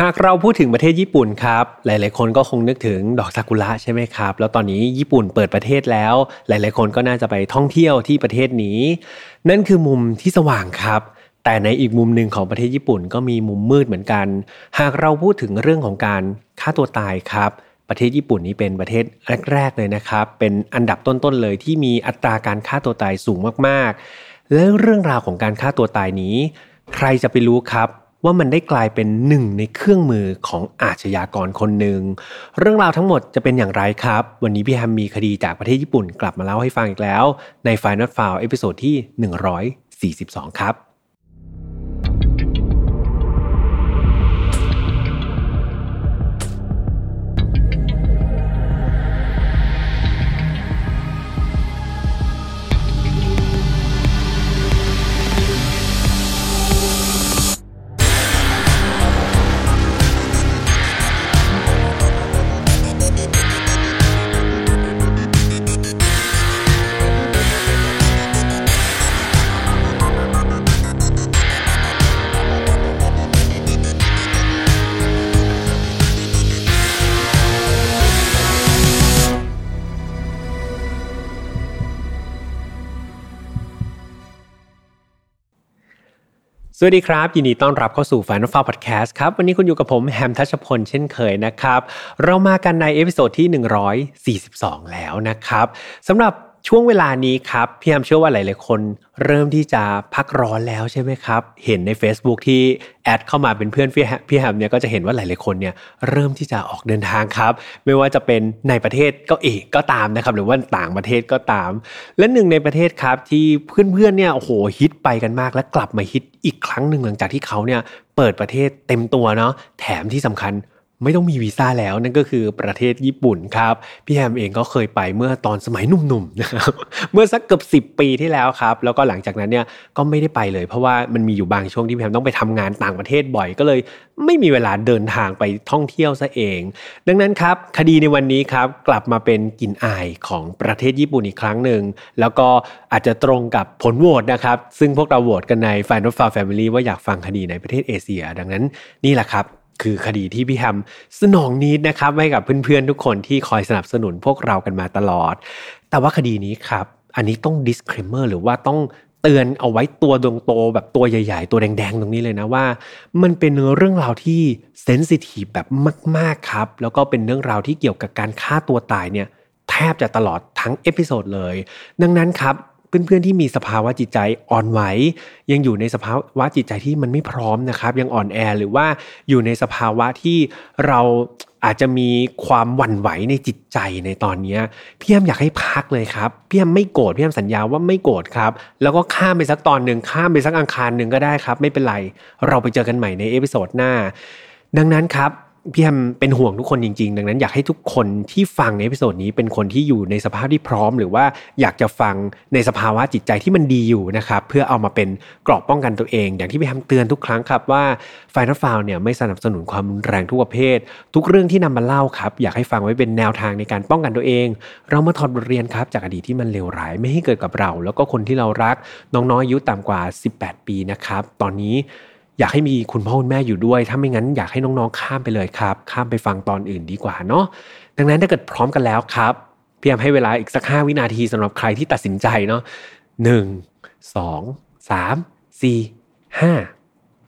หากเราพูดถึงประเทศญี่ปุ่นครับ หลาย ๆ คนก็คงนึกถึงดอกซากุระใช่ไหมครับ แล้วตอนนี้ญี่ปุ่นเปิดประเทศแล้ว หลาย ๆ คนก็น่าจะไปท่องเที่ยวที่ประเทศนี้ นั่นคือมุมที่สว่างครับ แต่ในอีกมุมหนึ่งของประเทศญี่ปุ่นก็มีมุมมืดเหมือนกัน หากเราพูดถึงเรื่องของการฆ่าตัวตายครับ ประเทศญี่ปุ่นนี้เป็นประเทศแรก ๆ เลยนะครับ เป็นอันดับต้น ๆ เลยที่มีอัตราการฆ่าตัวตายสูงมาก ๆ และเรื่องราวของการฆ่าตัวตายนี้ ใครจะไปรู้ครับ ว่ามันได้กลายเป็นหนึ่งในเครื่องมือของอาชญากรคนหนึ่ง เรื่องราวทั้งหมดจะเป็นอย่างไรครับ วันนี้พี่แฮมมีคดีจากประเทศญี่ปุ่นกลับมาเล่าให้ฟังอีกแล้ว ใน Final f i l e เอพิโซดที่ 142 ครับ สวัสดีครับ ยินดีต้อนรับเข้าสู่ Final File Podcast ครับ วันนี้คุณอยู่กับผมแฮมทัชพลเช่นเคยนะครับ เรามากันใน episode ที่ 142 แล้วนะครับสำหรับ ช่วงเวลานี้ครับพี่แฮมเชื่อว่าหลายๆคน เริ่มที่จะพักร้อนแล้วใช่ไหมครับ เห็นใน Facebook ที่แอดเข้ามาเป็นเพื่อนพี่แฮมเนี่ยก็จะเห็นว่าหลายๆคนเนี่ยเริ่มที่จะออกเดินทางครับ ไม่ว่าจะเป็นในประเทศก็เออก็ตามนะครับ หรือว่าต่างประเทศก็ตาม และหนึ่งในประเทศครับที่เพื่อนๆเนี่ยโอ้โหฮิตไปกันมาก และกลับมาฮิตอีกครั้งหนึ่งหลังจากที่เขาเนี่ยเปิดประเทศเต็มตัวเนาะแถมที่สำคัญ ไม่ต้องมีวีซ่าแล้วนั่นก็คือประเทศญี่ปุ่นครับ พี่แฮมเองก็เคยไปเมื่อตอนสมัยหนุ่มๆนะครับเมื่อสักเกือบสิปีที่แล้วครับ แล้วก็หลังจากนั้นเนี่ยก็ไม่ได้ไปเลย เพราะว่ามันมีอยู่บางช่วงที่พี่แฮมต้องไปทำงานต่างประเทศบ่อยก็เลย ไม่มีเวลาเดินทางไปท่องเที่ยวซะเอง ดังนั้นครับคดีในวันนี้ครับกลับมาเป็นกลิ่นอายของประเทศญี่ปุ่นอีกครั้งหนึ่งแล้วก็อาจจะตรงกับผลโหวตนะครับซึ่งพวกเราโหวตกันใน Final f a r Family ว่าอยากฟังคดีในประเทศเอเชีย ดังนั้นนี่แหละครับ คือคดีที่พี่แฮมสนองนิดนะครับให้กับเพื่อนๆทุกคนที่คอยสนับสนุนพวกเรากันมาตลอด แต่ว่าคดีนี้ครับ อันนี้ต้อง disclaimer หรือว่าต้องเตือนเอาไว้ตัวดวงโตแบบตัวใหญ่ๆ ตัวแดงๆ ตรงนี้เลยนะว่า มันเป็นเรื่องราวที่เซนซิทีฟแบบมากๆครับ แล้วก็เป็นเรื่องราวที่เกี่ยวกับการฆ่าตัวตายเนี่ยแทบจะตลอดทั้ง episode เลย ดังนั้นครับ เพื่อนๆที่มีสภาวะจิตใจอ่อนไหว ยังอยู่ในสภาวะจิตใจที่มันไม่พร้อมนะครับ ยังอ่อนแอหรือว่าอยู่ในสภาวะที่เราอาจจะมีความหวั่นไหวในจิตใจในตอนนี้พี่แฮมอยากให้พักเลยครับพี่แฮมไม่โกรธพี่แฮมสัญญาว่าไม่โกรธครับ แล้วก็ข้ามไปสักตอนหนึ่งข้ามไปสักอังคารหนึ่งก็ได้ครับ ไม่เป็นไร เราไปเจอกันใหม่ใน episode หน้า ดังนั้นครับ พี่แฮมเป็นห่วงทุกคนจริงๆ ดังนั้นอยากให้ทุกคนที่ฟังใน episode นี้เป็นคนที่อยู่ในสภาพที่พร้อม หรือว่าอยากจะฟังในสภาวะจิตใจที่มันดีอยู่นะครับเพื่อเอามาเป็นกรอบป้องกันตัวเอง อย่างที่พี่แฮมเตือนทุกครั้งครับว่า Final File เนี่ยไม่สนับสนุนความรุนแรงทุกประเภท ทุกเรื่องที่นำมาเล่าครับอยากให้ฟังไว้เป็นแนวทางในการป้องกันตัวเอง เรามาถอดบทเรียนครับจากอดีตที่มันเลวร้ายไม่ให้เกิดกับเรา แล้วก็คนที่เรารักน้องๆอายุต่ำกว่า 18 ปีนะครับตอนนี้ อยากให้มีคุณพ่อคุณแม่อยู่ด้วย ถ้าไม่งั้นอยากให้น้องๆข้ามไปเลยครับ ข้ามไปฟังตอนอื่นดีกว่าเนาะดังนั้นถ้าเกิดพร้อมกันแล้วครับพี่แอมให้เวลาอีกสักห้าวินาทีสำหรับใครที่ตัดสินใจเนาะหนึ่งสองสามสี่ห้า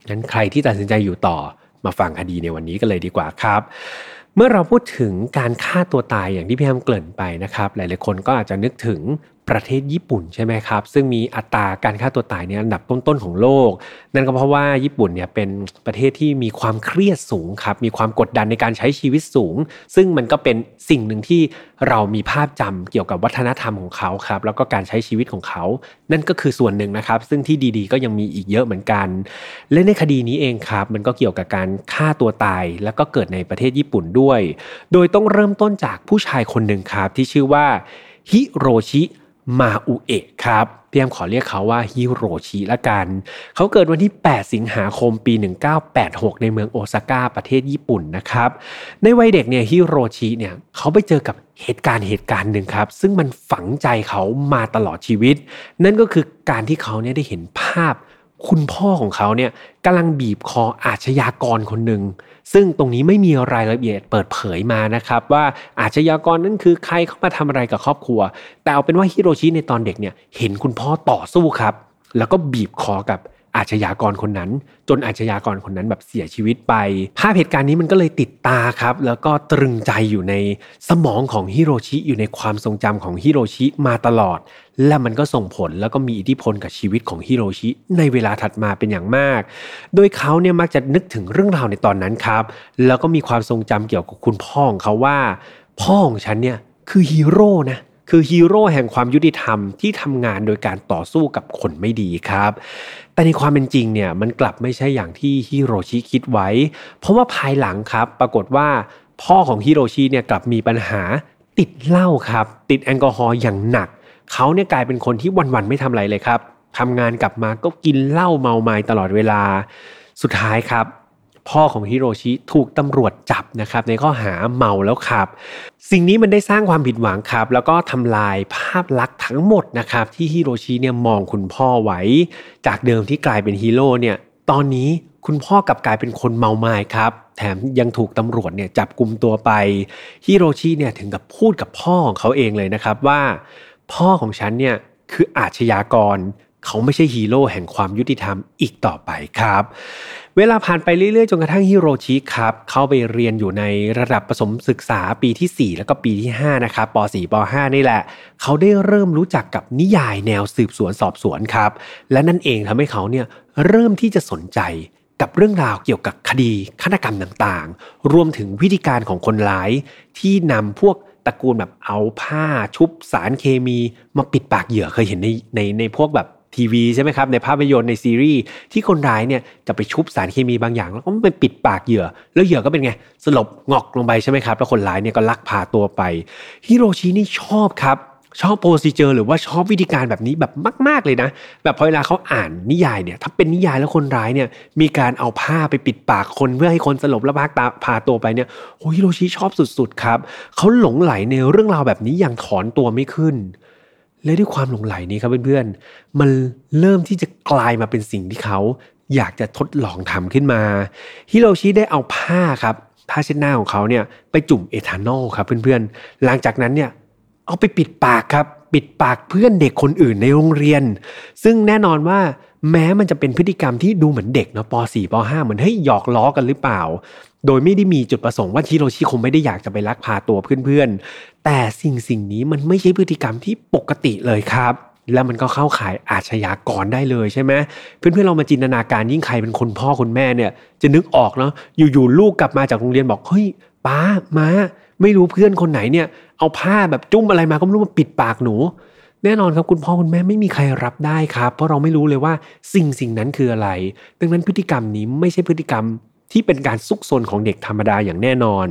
งั้นใครที่ตัดสินใจอยู่ต่อมาฟังคดีในวันนี้กันเลยดีกว่าครับเมื่อเราพูดถึงการฆ่าตัวตายอย่างที่พี่แอมเกริ่นไปนะครับ หลายๆคนก็อาจจะนึกถึง ประเทศญี่ปุ่นใช่ไหมครับ ซึ่งมีอัตราการฆ่าตัวตายเนี่ยอันดับต้นๆของโลก นั่นก็เพราะว่าญี่ปุ่นเนี่ยเป็นประเทศที่มีความเครียดสูงครับ มีความกดดันในการใช้ชีวิตสูง ซึ่งมันก็เป็นสิ่งหนึ่งที่เรามีภาพจำเกี่ยวกับวัฒนธรรมของเขาครับ แล้วก็การใช้ชีวิตของเขา นั่นก็คือส่วนหนึ่งนะครับ ซึ่งที่ดีๆ ก็ยังมีอีกเยอะเหมือนกัน และในคดีนี้เองครับ มันก็เกี่ยวกับการฆ่าตัวตาย แล้วก็เกิดในประเทศญี่ปุ่นด้วย โดยต้องเริ่มต้นจากผู้ชายคนหนึ่งครับที่ชื่อว่าฮิโรชิ มาอุเอะครับพี่แอมขอเรียกเขาว่าฮิโรชิละกัน เขาเกิดวันที่ 8 สิงหาคมปี 1986 ในเมืองโอซาก้าประเทศญี่ปุ่นนะครับ ในวัยเด็กเนี่ยฮิโรชิเนี่ยเขาไปเจอกับเหตุการณ์เหตุการณ์หนึ่งครับ ซึ่งมันฝังใจเขามาตลอดชีวิต นั่นก็คือการที่เขาเนี่ยได้เห็นภาพคุณพ่อของเขาเนี่ยกำลังบีบคออาชญากรคนหนึ่ง ซึ่งตรงนี้ไม่มีรายละเอียดเปิดเผยมานะครับว่าอาชญากรนั้นคือใครเข้ามาทำอะไรกับครอบครัว แต่เอาเป็นว่าฮิโรชิในตอนเด็กเนี่ยเห็นคุณพ่อต่อสู้ครับ แล้วก็บีบคอกับ อาชญากรคนนั้น จนอาชญากรคนนั้นแบบเสียชีวิตไป ภาพเหตุการณ์นี้มันก็เลยติดตาครับ แล้วก็ตรึงใจอยู่ในสมองของฮิโรชิอยู่ในความทรงจำของฮิโรชิมาตลอด และมันก็ส่งผลแล้วก็มีอิทธิพลกับชีวิตของฮิโรชิในเวลาถัดมาเป็นอย่างมาก โดยเขาเนี่ยมักจะนึกถึงเรื่องราวในตอนนั้นครับ แล้วก็มีความทรงจำเกี่ยวกับคุณพ่อของเขาว่า พ่อของฉันเนี่ยคือฮีโร่นะ คือฮีโร่แห่งความยุติธรรมที่ทำงานโดยการต่อสู้กับคนไม่ดีครับ แต่ในความเป็นจริงเนี่ยมันกลับไม่ใช่อย่างที่ฮิโรชิคิดไว้ เพราะว่าภายหลังครับ ปรากฏว่าพ่อของฮิโรชิเนี่ยกลับมีปัญหาติดเหล้าครับ ติดแอลกอฮอล์อย่างหนัก เขาเนี่ยกลายเป็นคนที่วันๆไม่ทำอะไรเลยครับทำงานกลับมาก็กินเหล้าเมาไม้ตลอดเวลา สุดท้ายครับ พ่อของฮิโรชิถูกตำรวจจับนะครับในข้อหาเมาแล้วขับ สิ่งนี้มันได้สร้างความผิดหวังครับ แล้วก็ทำลายภาพลักษณ์ทั้งหมดนะครับที่ฮิโรชิเนี่ยมองคุณพ่อไว้ จากเดิมที่กลายเป็นฮีโร่เนี่ยตอนนี้คุณพ่อกลับกลายเป็นคนเมาไม้ครับ แถมยังถูกตำรวจเนี่ยจับกลุ่มตัวไปฮิโรชิเนี่ยถึงกับพูดกับพ่อของเขาเองเลยนะครับว่า พ่อของฉันเนี่ยคืออาชญากรเขาไม่ใช่ฮีโร่แห่งความยุติธรรมอีกต่อไปครับ เวลาผ่านไปเรื่อยๆ จนกระทั่งฮิโรชิครับ เข้าไปเรียนอยู่ในระดับประสมศึกษาปีที่ 4 แล้วก็ปีที่ 5 นะครับป .4 ป .5 นี่แหละ เขาได้เริ่มรู้จักกับนิยายแนวสืบสวนสอบสวนครับ และนั่นเองทำให้เขาเนี่ยเริ่มที่จะสนใจกับเรื่องราวเกี่ยวกับคดีฆาตกรรมต่างๆ รวมถึงวิธีการของคนร้าย ที่นำพวกตระกูลแบบเอาผ้าชุบสารเคมีมาปิดปากเหยื่อเคยเห็นในในในพวกแบบ ทีวีใช่ไหมครับในภาพยนตร์ในซีรีส์ที่คนร้ายเนี่ยจะไปชุบสารเคมีบางอย่าง แล้วก็ไปปิดปากเหยื่อ แล้วเหยื่อก็เป็นไงสลบเหงือกลงไปใช่ไหมครับแล้วคนร้ายเนี่ยก็ลักพาตัวไปฮิโรชินี่ชอบครับชอบ procedure หรือว่าชอบวิธีการแบบนี้แบบมาก ๆเลยนะ แบบพอเวลาเขาอ่านนิยายเนี่ยถ้าเป็นนิยายแล้วคนร้ายเนี่ยมีการเอาผ้าไปปิดปากคนเพื่อให้คนสลบแล้วพาตาพาตัวไปเนี่ยโอ้ฮิโรชิชอบสุดๆครับเขาหลงไหลในเรื่องราวแบบนี้อย่างถอนตัวไม่ขึ้น และด้วยความหลงไหลนี้ครับเพื่อนๆ มันเริ่มที่จะกลายมาเป็นสิ่งที่เขาอยากจะทดลองทำขึ้นมา ฮิโรชิได้เอาผ้าครับ ผ้าเช็ดหน้าของเขาเนี่ยไปจุ่มเอทานอลครับเพื่อนๆ หลังจากนั้นเนี่ยเอาไปปิดปากครับ ปิดปากเพื่อนเด็กคนอื่นในโรงเรียน ซึ่งแน่นอนว่าแม้มันจะเป็นพฤติกรรมที่ดูเหมือนเด็กเนาะป .4 ป .5 เหมือนให้หยอกล้อกันหรือเปล่า โดยไม่ได้มีจุดประสงค์ว่าฮิโรชิคงไม่ได้อยากจะไปลักพาตัวเพื่อนๆ แต่สิ่งสิ่งนี้มันไม่ใช่พฤติกรรมที่ปกติเลยครับ แล้วมันก็เข้าขายอาชญากรได้เลยใช่ไหมเพื่อนๆเรามาจินตนาการยิ่งใครเป็นคนพ่อคนแม่เนี่ยจะนึกออกเนาะอยู่ๆลูกกลับมาจากโรงเรียนบอกเฮ้ยป้ามาไม่รู้เพื่อนคนไหนเนี่ย เอาผ้าแบบจุ้มอะไรมาก็ไม่รู้มาปิดปากหนู แน่นอนครับคุณพ่อคุณแม่ไม่มีใครรับได้ครับ เพราะเราไม่รู้เลยว่าสิ่งสิ่งนั้นคืออะไร ดังนั้นพฤติกรรมนี้ไม่ใช่พฤติกรรม ที่เป็นการซุกซนของเด็กธรรมดาอย่างแน่นอน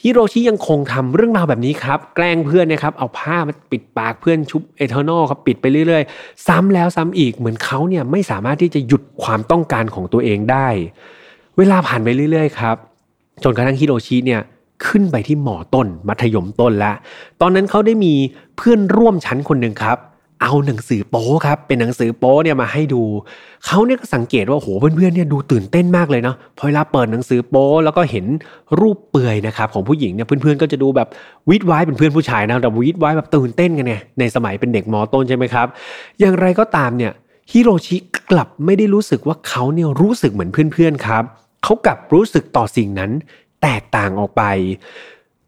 ฮิโรชิยังคงทำเรื่องราวแบบนี้ครับ แกล้งเพื่อนนะครับเอาผ้ามาปิดปากเพื่อนชุบเอเทอร์นอลครับปิดไปเรื่อยๆ ซ้ำแล้วซ้ำอีกเหมือนเขาเนี่ยไม่สามารถที่จะหยุดความต้องการของตัวเองได้ เวลาผ่านไปเรื่อยๆครับจนกระทั่งฮิโรชิเนี่ยขึ้นไปที่หมอต้นมัธยมต้นแล้วตอนนั้นเขาได้มีเพื่อนร่วมชั้นคนหนึ่งครับ เอาหนังสือโป๊ครับเป็นหนังสือโป๊เนี่ยมาให้ดูเขาเนี่ยก็สังเกตว่าโหเพื่อนๆเนี่ยดูตื่นเต้นมากเลยเนาะพอเวลาเปิดหนังสือโป๊แล้วก็เห็นรูปเปื่อยนะครับของผู้หญิงเนี่ยเพื่อนๆก็จะดูแบบวิดไว้เป็นเพื่อนผู้ชายนะแต่วิดไว้แบบตื่นเต้นกันไงในสมัยเป็นเด็กมอต้นใช่ไหมครับ อย่างไรก็ตามเนี่ยฮิโรชิกลับไม่ได้รู้สึกว่าเขาเนี่ยรู้สึกเหมือนเพื่อนๆครับเขากลับรู้สึกต่อสิ่งนั้นแตกต่างออกไป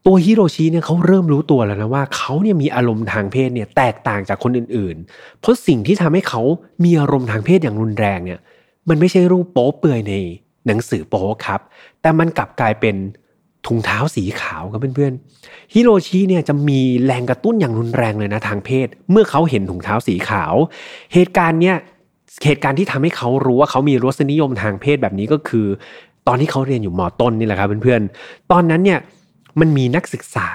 ตัวฮิโรชิเนี่ยเขาเริ่มรู้ตัวแล้วนะว่าเขาเนี่ยมีอารมณ์ทางเพศเนี่ยแตกต่างจากคนอื่นๆ เพราะสิ่งที่ทำให้เขามีอารมณ์ทางเพศอย่างรุนแรงเนี่ยมันไม่ใช่รูปโป๊เปื่อยในหนังสือโป๊ครับ แต่มันกลับกลายเป็นถุงเท้าสีขาวครับเพื่อนๆฮิโรชิเนี่ยจะมีแรงกระตุ้นอย่างรุนแรงเลยนะทางเพศ เมื่อเขาเห็นถุงเท้าสีขาว เหตุการณ์เนี่ยเหตุการณ์ที่ทำให้เขารู้ว่าเขามีรสนิยมทางเพศแบบนี้ก็คือ ตอนที่เขาเรียนอยู่มอต้นนี่แหละครับเพื่อนๆตอนนั้นเนี่ย มันมีนักศึกษา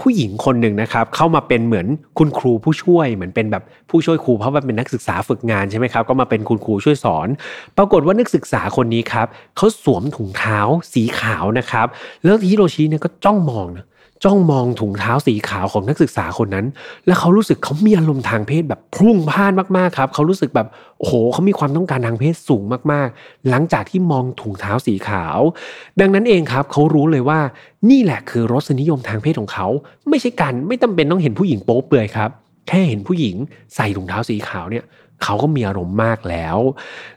ผู้หญิงคนหนึ่งนะครับ เข้ามาเป็นเหมือนคุณครูผู้ช่วยเหมือนเป็นแบบผู้ช่วยครูเพราะว่าเป็นนักศึกษาฝึกงานใช่ไหมครับ ก็มาเป็นคุณครูช่วยสอน ปรากฏว่านักศึกษาคนนี้ครับเขาสวมถุงเท้าสีขาวนะครับ แล้วฮิโรชิเนี่ยก็จ้องมองนะ จ้องมองถุงเท้าสีขาวของนักศึกษาคนนั้น แล้วเขารู้สึกเขามีอารมณ์ทางเพศแบบพุ่งพ่านมากๆครับเขารู้สึกแบบโอ้โหเขามีความต้องการทางเพศสูงมากๆ หลังจากที่มองถุงเท้าสีขาว ดังนั้นเองครับเขารู้เลยว่านี่แหละคือรสนิยมทางเพศของเขา ไม่ใช่การไม่จาเป็นต้องเห็นผู้หญิงโป๊เปลือยครับแค่เห็นผู้หญิงใส่ถุงเท้าสีขาวเนี่ยเขาก็มีอารมณ์มากแล้ว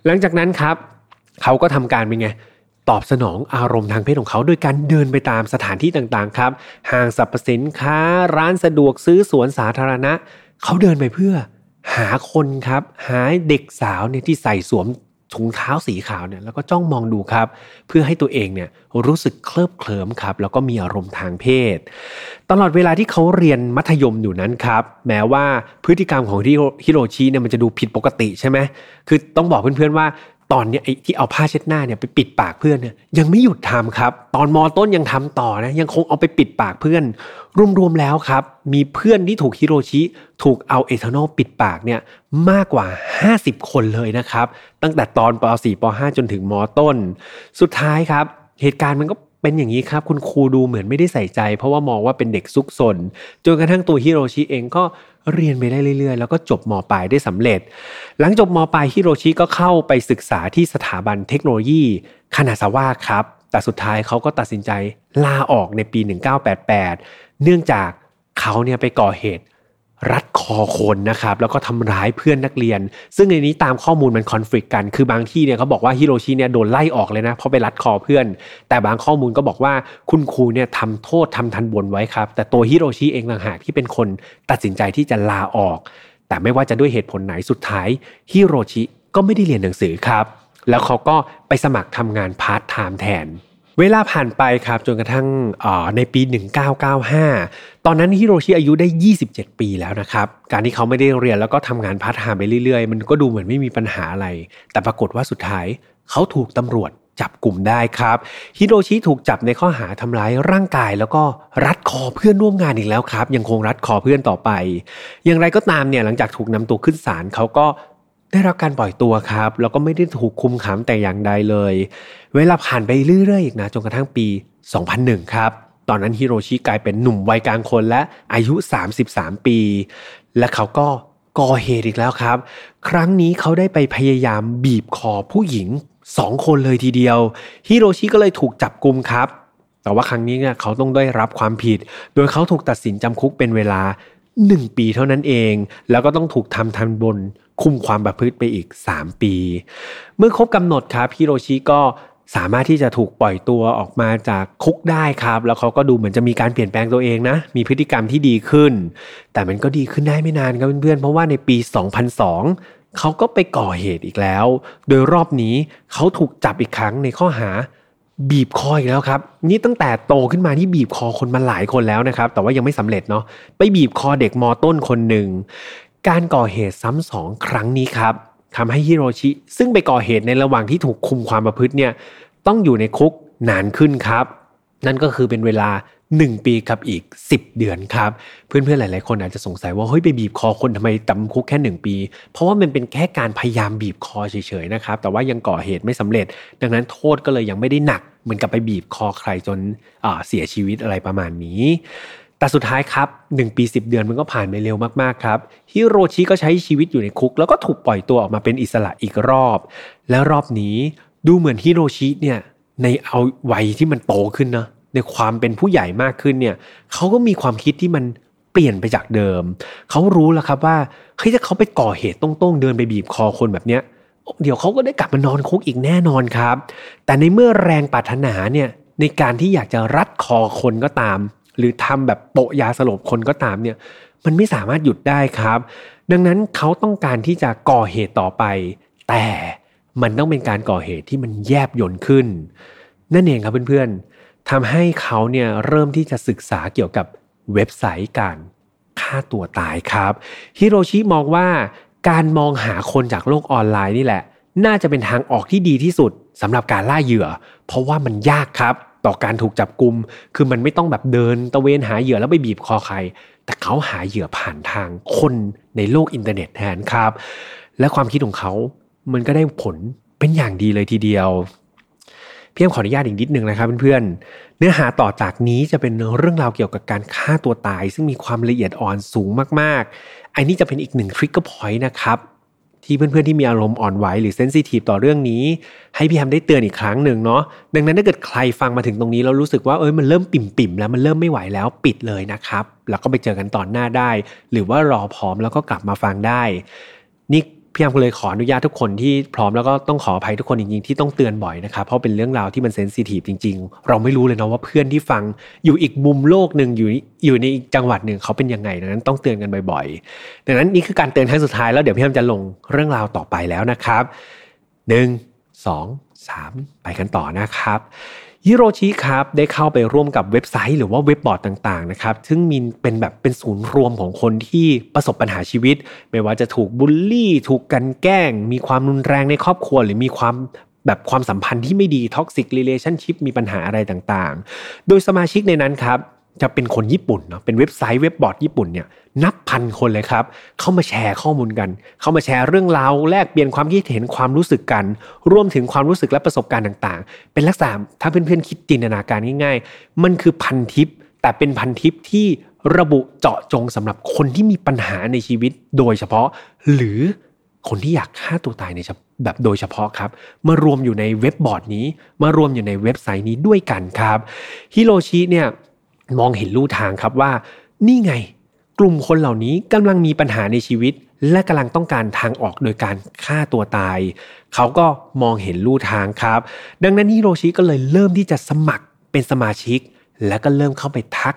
หลังจากนั้นครับเขาก็ทำการเป็นไง ตอบสนองอารมณ์ทางเพศของเขา โดยการเดินไปตามสถานที่ต่างๆครับห้างสรรพสินค้าร้านสะดวกซื้อสวนสาธารณะ เขาเดินไปเพื่อ หาคนครับ หาเด็กสาวเนี่ยที่ใส่สวมถุงเท้าสีขาวเนี่ยแล้วก็จ้องมองดูครับ เพื่อให้ตัวเองเนี่ยรู้สึกเคลิบเคลิ้มครับ แล้วก็มีอารมณ์ทางเพศ ตลอดเวลาที่เขาเรียนมัธยมอยู่นั้นครับ แม้ว่าพฤติกรรมของฮิโรชิเนี่ยมันจะดูผิดปกติใช่ไหมคือต้องบอกเพื่อนๆว่า ตอนนี้ไอ้ที่เอาผ้าเช็ดหน้าเนี่ยไปปิดปากเพื่อนเนี่ยยังไม่หยุดทำครับ ตอนมอต้นยังทำต่อนะยังคงเอาไปปิดปากเพื่อน รวมๆแล้วครับ มีเพื่อนที่ถูกฮิโรชิ ถูกเอาเอทานอลปิดปากเนี่ยมากกว่า 50 คนเลยนะครับ ตั้งแต่ตอนป .4 ป .5 จนถึงม.ต้น สุดท้ายครับ เหตุการณ์มันก็ เป็นอย่างนี้ครับ คุณครูดูเหมือนไม่ได้ใส่ใจ เพราะว่ามองว่าเป็นเด็กซุกซนจนกระทั่งตัวฮิโรชิเองก็เรียนไปได้เรื่อยๆ แล้วก็จบม.ปลายได้สำเร็จ หลังจบม.ปลายฮิโรชิก็เข้าไปศึกษาที่สถาบันเทคโนโลยีคานาซาวะครับ แต่สุดท้ายเขาก็ตัดสินใจลาออกในปี 1988 เนื่องจากเขาเนี่ยไปก่อเหตุ รัดคอคนนะครับแล้วก็ทำร้ายเพื่อนนักเรียน ซึ่งในนี้ตามข้อมูลมันคอนฟ lict กัน คือบางที่เนี่ยเขาบอกว่าฮิโรชิเนี่ยโดนไล่ออกเลยนะเพราะไปรัดคอเพื่อน แต่บางข้อมูลก็บอกว่าคุณครูเนี่ยทำโทษทำทันบนไว้ครับ แต่ตัวฮิโรชิเองต่างหากที่เป็นคนตัดสินใจที่จะลาออก แต่ไม่ว่าจะด้วยเหตุผลไหนสุดท้ายฮิโรชิก็ไม่ได้เรียนหนังสือครับ แล้วเขาก็ไปสมัครทำงานพาร์ทไทม์แทน เวลาผ่านไปครับจนกระทั่งในปี 1995 ตอนนั้นฮิโรชิอายุได้ 27 ปีแล้วนะครับ การที่เขาไม่ได้เรียนแล้วก็ทำงานพาร์ทไทม์ไปเรื่อยๆ มันก็ดูเหมือนไม่มีปัญหาอะไร แต่ปรากฏว่าสุดท้ายเขาถูกตำรวจจับกลุ่มได้ครับฮิโรชิถูกจับในข้อหาทำร้ายร่างกาย แล้วก็รัดคอเพื่อนร่วมงานอีกแล้วครับ ยังคงรัดคอเพื่อนต่อไป อย่างไรก็ตามเนี่ยหลังจากถูกนำตัวขึ้นศาลเขาก็ ได้รับการปล่อยตัวครับ แล้วก็ไม่ได้ถูกคุมขังแต่อย่างใดเลย เวลาผ่านไปเรื่อยๆอีกนะจนกระทั่งปี 2001 ครับ ตอนนั้นฮิโรชิกลายเป็นหนุ่มวัยกลางคนและอายุ 33 ปี และเขาก็ก่อเหตุอีกแล้วครับ ครั้งนี้เขาได้ไปพยายามบีบคอผู้หญิงสองคนเลยทีเดียวฮิโรชิก็เลยถูกจับกุมครับ แต่ว่าครั้งนี้เนี่ยเขาต้องได้รับความผิด โดยเขาถูกตัดสินจำคุกเป็นเวลา 1 ปีเท่านั้นเอง แล้วก็ต้องถูกทำทันบนคุมความประพฤติไปอีก 3 ปี เมื่อครบกำหนดครับฮิโรชิก็สามารถที่จะถูกปล่อยตัวออกมาจากคุกได้ครับ แล้วเขาก็ดูเหมือนจะมีการเปลี่ยนแปลงตัวเองนะ มีพฤติกรรมที่ดีขึ้น แต่มันก็ดีขึ้นได้ไม่นานครับเพื่อนๆเพราะว่าในปี 2002 เขาก็ไปก่อเหตุอีกแล้ว โดยรอบนี้เขาถูกจับอีกครั้งในข้อหา บีบคออีกแล้วครับ นี่ตั้งแต่โตขึ้นมาที่บีบคอคนมาหลายคนแล้วนะครับ แต่ว่ายังไม่สำเร็จเนาะไปบีบคอเด็กมอต้นคนหนึ่งการก่อเหตุซ้ำสองครั้งนี้ครับทำให้ฮิโรชิ ซึ่งไปก่อเหตุในระหว่างที่ถูกคุมความประพฤติเนี่ยต้องอยู่ในคุกนานขึ้นครับ นั่นก็คือเป็นเวลา 1 ปีกับอีก 10 เดือนครับ เพื่อนๆหลายๆคนอาจจะสงสัยว่าเฮ้ยไปบีบคอคนทำไมจำคุกแค่ 1 ปี เพราะว่ามันเป็นแค่การพยายามบีบคอเฉยๆนะครับแต่ว่ายังก่อเหตุไม่สำเร็จ ดังนั้นโทษก็เลยยังไม่ได้หนักเหมือนกับไปบีบคอใครจนเสียชีวิตอะไรประมาณนี้แต่สุดท้ายครับ 1 ปี 10 เดือนมันก็ผ่านไปเร็วมากๆครับฮิโรชิก็ใช้ชีวิตอยู่ในคุก แล้วก็ถูกปล่อยตัวออกมาเป็นอิสระอีกรอบ แล้วรอบนี้ดูเหมือนฮิโรชิเนี่ยในเอาวัยที่มันโตขึ้นนะ ในความเป็นผู้ใหญ่มากขึ้นเนี่ยเขาก็มีความคิดที่มันเปลี่ยนไปจากเดิม เขารู้แล้วครับว่าเฮ้ยถ้าเขาไปก่อเหตุต้องๆเดินไปบีบคอคนแบบเนี้ยเดี๋ยวเขาก็ได้กลับมานอนคุกอีกแน่นอนครับ แต่ในเมื่อแรงปรารถนาเนี่ยในการที่อยากจะรัดคอคนก็ตาม หรือทำแบบโปะยาสลบคนก็ตามเนี่ยมันไม่สามารถหยุดได้ครับ ดังนั้นเขาต้องการที่จะก่อเหตุต่อไป แต่มันต้องเป็นการก่อเหตุที่มันแยบยนขึ้น นั่นเองครับเพื่อนๆ ทำให้เขาเนี่ยเริ่มที่จะศึกษาเกี่ยวกับเว็บไซต์การฆ่าตัวตายครับฮิโรชิมองว่าการมองหาคนจากโลกออนไลน์นี่แหละ น่าจะเป็นทางออกที่ดีที่สุดสำหรับการล่าเหยื่อ เพราะว่ามันยากครับต่อการถูกจับกุม คือมันไม่ต้องแบบเดินตระเวนหาเหยื่อแล้วไปบีบคอใคร แต่เขาหาเหยื่อผ่านทางคนในโลกอินเทอร์เน็ตแทนครับ และความคิดของเขา มันก็ได้ผลเป็นอย่างดีเลยทีเดียว พี่แฮมขออนุญาตอีกนิดนึงนะครับเพื่อนๆ เนื้อหาต่อจากนี้จะเป็นเรื่องราวเกี่ยวกับการฆ่าตัวตาย ซึ่งมีความละเอียดอ่อนสูงมากๆ อันนี้จะเป็นอีกหนึ่ง trigger point นะครับที่เพื่อนๆที่มีอารมณ์อ่อนไหวหรือ sensitive ต่อเรื่องนี้ ให้พี่แฮมได้เตือนอีกครั้งหนึ่งเนาะดังนั้นถ้าเกิดใครฟังมาถึงตรงนี้แล้วรู้สึกว่าเอ้ยมันเริ่มปริ่มๆแล้วมันเริ่มไม่ไหวแล้วปิดเลยนะครับ แล้วก็ไปเจอกันตอนหน้าได้ หรือว่ารอพร้อมแล้วก็กลับมาฟังได้นี่ พี่แฮมก็เลยขออนุญาตทุกคนที่พร้อมแล้วก็ต้องขออภัยทุกคนจริงๆที่ต้องเตือนบ่อยนะครับเพราะเป็นเรื่องราวที่มัน sensitive จริง ๆ เราไม่รู้เลยนะว่าเพื่อนที่ฟังอยู่อีกมุมโลกหนึ่งอยู่อยู่ในอีกจังหวัดหนึ่งเขาเป็นยังไงดังนั้นต้องเตือนกันบ่อยๆดังนั้นนี่คือการเตือนครั้งสุดท้ายแล้วเดี๋ยวพี่ยามจะลงเรื่องราวต่อไปแล้วนะครับหนึ่งสองสามไปกันต่อนะครับ ฮิโรชิครับได้เข้าไปร่วมกับเว็บไซต์หรือว่าเว็บบอร์ดต่างๆนะครับซึ่งมีเป็นแบบเป็นศูนย์รวมของคนที่ประสบปัญหาชีวิต ไม่ว่าจะถูกบูลลี่ ถูกกันแกล้ง มีความรุนแรงในครอบครัว หรือมีความแบบความสัมพันธ์ที่ไม่ดี toxic relationship มีปัญหาอะไรต่างๆ โดยสมาชิกในนั้นครับ จะเป็นคนญี่ปุ่นเนาะเป็นเว็บไซต์เว็บบอร์ดญี่ปุ่นเนี่ยนับพันคนเลยครับ เข้ามาแชร์ข้อมูลกัน เข้ามาแชร์เรื่องราวแลกเปลี่ยนความคิดเห็นความรู้สึกกัน รวมถึงความรู้สึกและประสบการณ์ต่างๆ เป็นลักษณะถ้าเพื่อนๆคิดจินตนาการง่ายๆ มันคือพันทิป แต่เป็นพันทิปที่ระบุเจาะจงสำหรับคนที่มีปัญหาในชีวิตโดยเฉพาะ หรือคนที่อยากฆ่าตัวตายในแบบโดยเฉพาะครับ มารวมอยู่ในเว็บบอร์ดนี้ มารวมอยู่ในเว็บไซต์นี้ด้วยกันครับฮิโรชิเนี่ย มองเห็นลู่ทางครับว่า นี่ไง กลุ่มคนเหล่านี้กำลังมีปัญหาในชีวิต และกำลังต้องการทางออกโดยการฆ่าตัวตาย เขาก็มองเห็นลู่ทางครับ ดังนั้นฮิโรชิก็เลยเริ่มที่จะสมัครเป็นสมาชิก และก็เริ่มเข้าไปทัก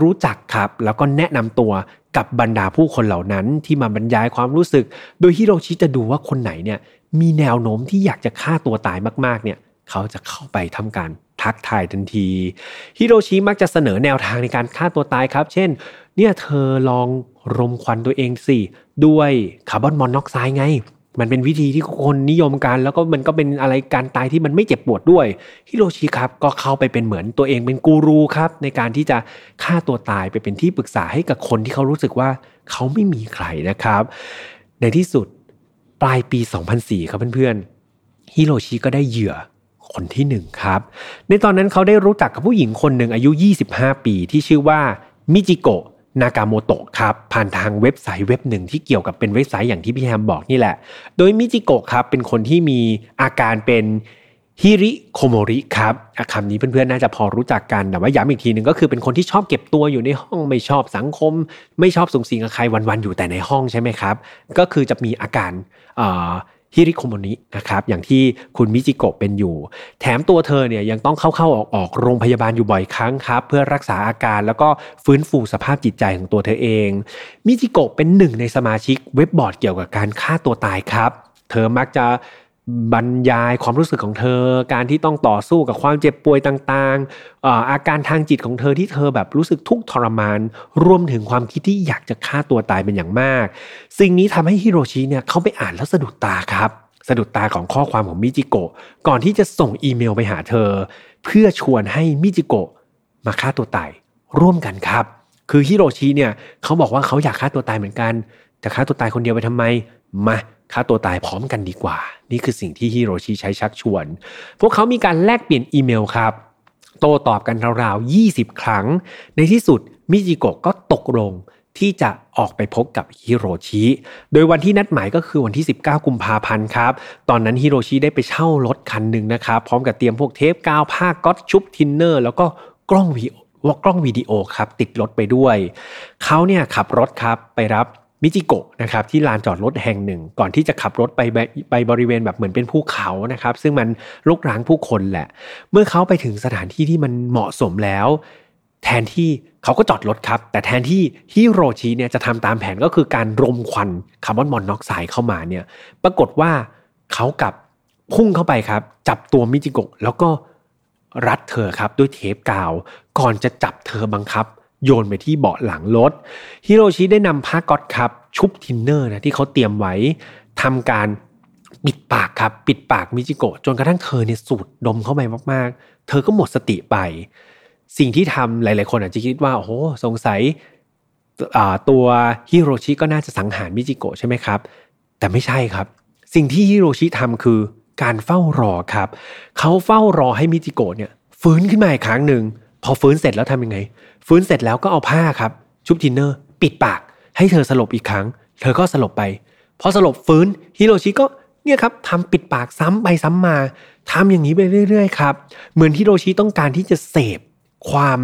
รู้จักครับ แล้วก็แนะนำตัวกับบรรดาผู้คนเหล่านั้นที่มาบรรยายความรู้สึก โดยฮิโรชิจะดูว่าคนไหนเนี่ยมีแนวโน้มที่อยากจะฆ่าตัวตายมากๆเนี่ยเขาจะเข้าไปทำการ ทักทายทันที ฮิโรชิมักจะเสนอแนวทางในการฆ่าตัวตายครับ เช่น เนี่ยเธอลองรมควันตัวเองสิ ด้วยคาร์บอนมอนอกไซด์ไง มันเป็นวิธีที่คนนิยมกัน แล้วก็มันก็เป็นอะไรการตายที่มันไม่เจ็บปวดด้วย ฮิโรชิครับก็เข้าไปเป็นเหมือนตัวเองเป็นกูรูครับ ในการที่จะฆ่าตัวตายไปเป็นที่ปรึกษาให้กับคนที่เขารู้สึกว่าเขาไม่มีใครนะครับ ในที่สุดปลายปี 2004 ครับเพื่อนๆฮิโรชิก็ได้เหยื่อ คนที่หนึ่งครับ ในตอนนั้นเขาได้รู้จักกับผู้หญิงคนหนึ่งอายุ 25 ปีที่ชื่อว่ามิจิโกะนากาโมโตะครับผ่านทางเว็บไซต์เว็บหนึ่งที่เกี่ยวกับเป็นเว็บไซต์อย่างที่พี่แฮมบอกนี่แหละ โดยมิจิโกะครับเป็นคนที่มีอาการเป็นฮิริโคโมริครับคำนี้เพื่อนๆน่าจะพอรู้จักกันแต่ว่าย้ำอีกทีหนึ่งก็คือเป็นคนที่ชอบเก็บตัวอยู่ในห้องไม่ชอบสังคม ไม่ชอบสูงสิงกับใครวันๆอยู่แต่ในห้องใช่ไหมครับ ก็คือจะมีอาการ ฮิริโคโมนินะครับอย่างที่คุณมิจิโกะเป็นอยู่ แถมตัวเธอเนี่ยยังต้องเข้าๆออกออกโรงพยาบาลอยู่บ่อยครั้งครับ เพื่อรักษาอาการแล้วก็ฟื้นฟูสภาพจิตใจของตัวเธอเอง มิจิโกะเป็นหนึ่งในสมาชิกเว็บบอร์ดเกี่ยวกับการฆ่าตัวตายครับ เธอมักจะ บรรยายความรู้สึกของเธอ การที่ต้องต่อสู้กับความเจ็บป่วยต่างๆ อาการทางจิตของเธอที่เธอแบบรู้สึกทุกข์ทรมาน รวมถึงความคิดที่อยากจะฆ่าตัวตายเป็นอย่างมาก สิ่งนี้ทำให้ฮิโรชิเนี่ยเขาไปอ่านแล้วสะดุดตาครับ สะดุดตาของข้อความของมิจิโกะก่อนที่จะส่งอีเมลไปหาเธอ เพื่อชวนให้มิจิโกะมาฆ่าตัวตายร่วมกันครับ คือฮิโรชิเนี่ยเขาบอกว่าเขาอยากฆ่าตัวตายเหมือนกันจะฆ่าตัวตายคนเดียวไปทำไมมา ฆ่าตัวตายพร้อมกันดีกว่า นี่คือสิ่งที่ฮิโรชิใช้ชักชวน พวกเขามีการแลกเปลี่ยนอีเมลครับ โต้ตอบกันราวๆ 20 ครั้ง ในที่สุดมิจิโกะก็ตกลงที่จะออกไปพบกับฮิโรชิ โดยวันที่นัดหมายก็คือวันที่ 19 กุมภาพันธ์ครับ ตอนนั้นฮิโรชิได้ไปเช่ารถคันหนึ่งนะครับ พร้อมกับเตรียมพวกเทปกาวผ้าก๊อตชุบทินเนอร์ แล้วก็กล้องวีว่ากล้องวิดีโอครับ ติดรถไปด้วย เขาเนี่ยขับรถครับไปรับ มิจิโกะนะครับที่ลานจอดรถแห่งหนึ่ง ก่อนที่จะขับรถไปไปบริเวณแบบเหมือนเป็นภูเขานะครับ ซึ่งมันรกร้างผู้คนแหละ เมื่อเขาไปถึงสถานที่ที่มันเหมาะสมแล้ว แทนที่เขาก็จอดรถครับ แต่แทนที่ฮิโรชิเนี่ยจะทำตามแผนก็คือการรมควันคาร์บอนมอนอกไซด์เข้ามาเนี่ย ปรากฏว่าเขากลับพุ่งเข้าไปครับ จับตัวมิจิโกะแล้วก็รัดเธอครับด้วยเทปกาว ก่อนจะจับเธอบังคับ โยนไปที่เบาะหลังรถฮิโรชิได้นำผ้าก๊อตครับชุบทินเนอร์นะที่เขาเตรียมไว้ทำการปิดปากครับปิดปากมิจิโกะจนกระทั่งเธอเนี่ยสูดดมเข้าไปมากๆ เธอก็หมดสติไป สิ่งที่ทำหลาย ๆ คนอาจจะคิดว่าโอ้โหสงสัยตัวฮิโรชิก็น่าจะสังหารมิจิโกะใช่ไหมครับ แต่ไม่ใช่ครับ สิ่งที่ฮิโรชิทำคือการเฝ้ารอครับเขาเฝ้ารอให้มิจิโกะเนี่ยฟื้นขึ้นมาอีกครั้งหนึ่งพอฟื้นเสร็จแล้วทำยังไง ฟื้นเสร็จแล้วก็เอาผ้าครับ ชุบทินเนอร์ ปิดปาก ให้เธอสลบอีกครั้ง เธอก็สลบไปพอสลบฟื้นฮิโรชิก็เนี่ยครับทำปิดปากซ้ำไปซ้ำมาทำอย่างนี้ไปเรื่อยๆครับ เหมือนฮิโรชิต้องการที่จะเสพความ